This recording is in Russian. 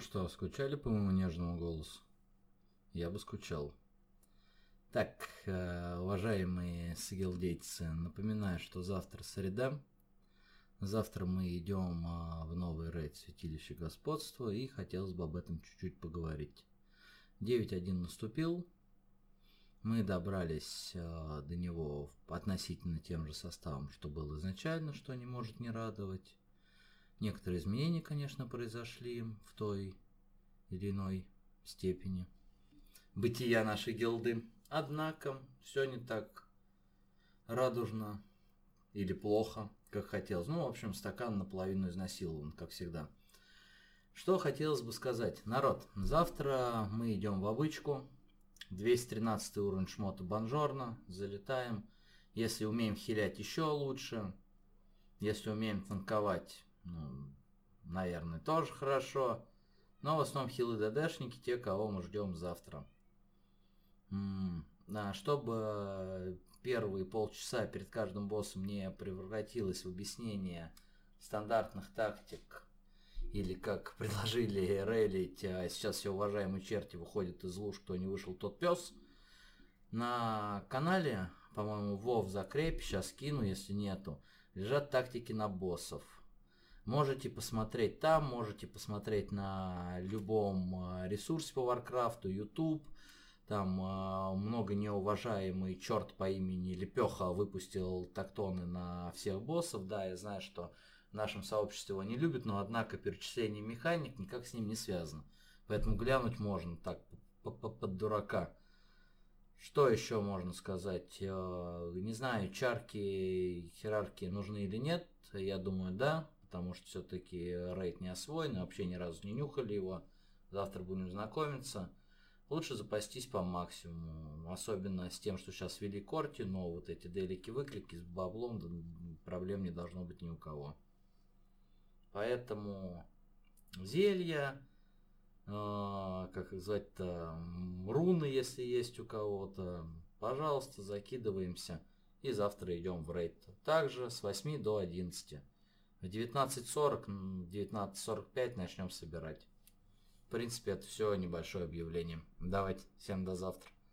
Что, скучали по моему нежному голосу? Я бы скучал. Так, э, уважаемые сагилдейцы, напоминаю, что завтра среда. Завтра мы идем а, в новый рейд Святилище Господства и хотелось бы об этом чуть-чуть поговорить. 9.1 наступил. Мы добрались а, до него относительно тем же составом, что было изначально, что не может не радовать. Некоторые изменения, конечно, произошли в той или иной степени бытия нашей гилды. Однако все не так радужно или плохо, как хотелось. Ну, в общем, стакан наполовину изнасилован, как всегда. Что хотелось бы сказать. Народ, завтра мы идем в обычку. 213 уровень шмота Бонжорно. Залетаем. Если умеем хилять еще лучше. Если умеем танковать, ну, наверное, тоже хорошо. Но в основном хилы ДДшники, те, кого мы ждем завтра. А, чтобы первые полчаса перед каждым боссом не превратилось в объяснение стандартных тактик, или как предложили рейлить, а сейчас все уважаемые черти выходят из луж, кто не вышел, тот пес. На канале, по-моему, в закрепе, сейчас кину, если нету, лежат тактики на боссов. Можете посмотреть там, можете посмотреть на любом а, ресурсе по Варкрафту, YouTube, там э, многонеуважаемый черт по имени Лепеха выпустил тактоны на всех боссов. Да, я знаю, что в нашем сообществе его не любят, но однако перечисление механик никак с ним не связано. Поэтому глянуть можно так, под дурака. Что еще можно сказать? Э, не знаю, чарки, херархии нужны или нет. Я думаю, да, потому что все-таки рейд не освоен, вообще ни разу не нюхали его. Завтра будем знакомиться лучше запастись по максимуму. Особенно с тем, что сейчас ввели корти, но вот эти делики-выклики с баблом проблем не должно быть ни у кого. Поэтому зелья, э, как их звать-то, руны, если есть у кого-то, пожалуйста, закидываемся. И завтра идем в рейд. Также с 8 до 11. В 19.40, 19.45 начнем собирать. В принципе, это все небольшое объявление. Давайте, всем до завтра.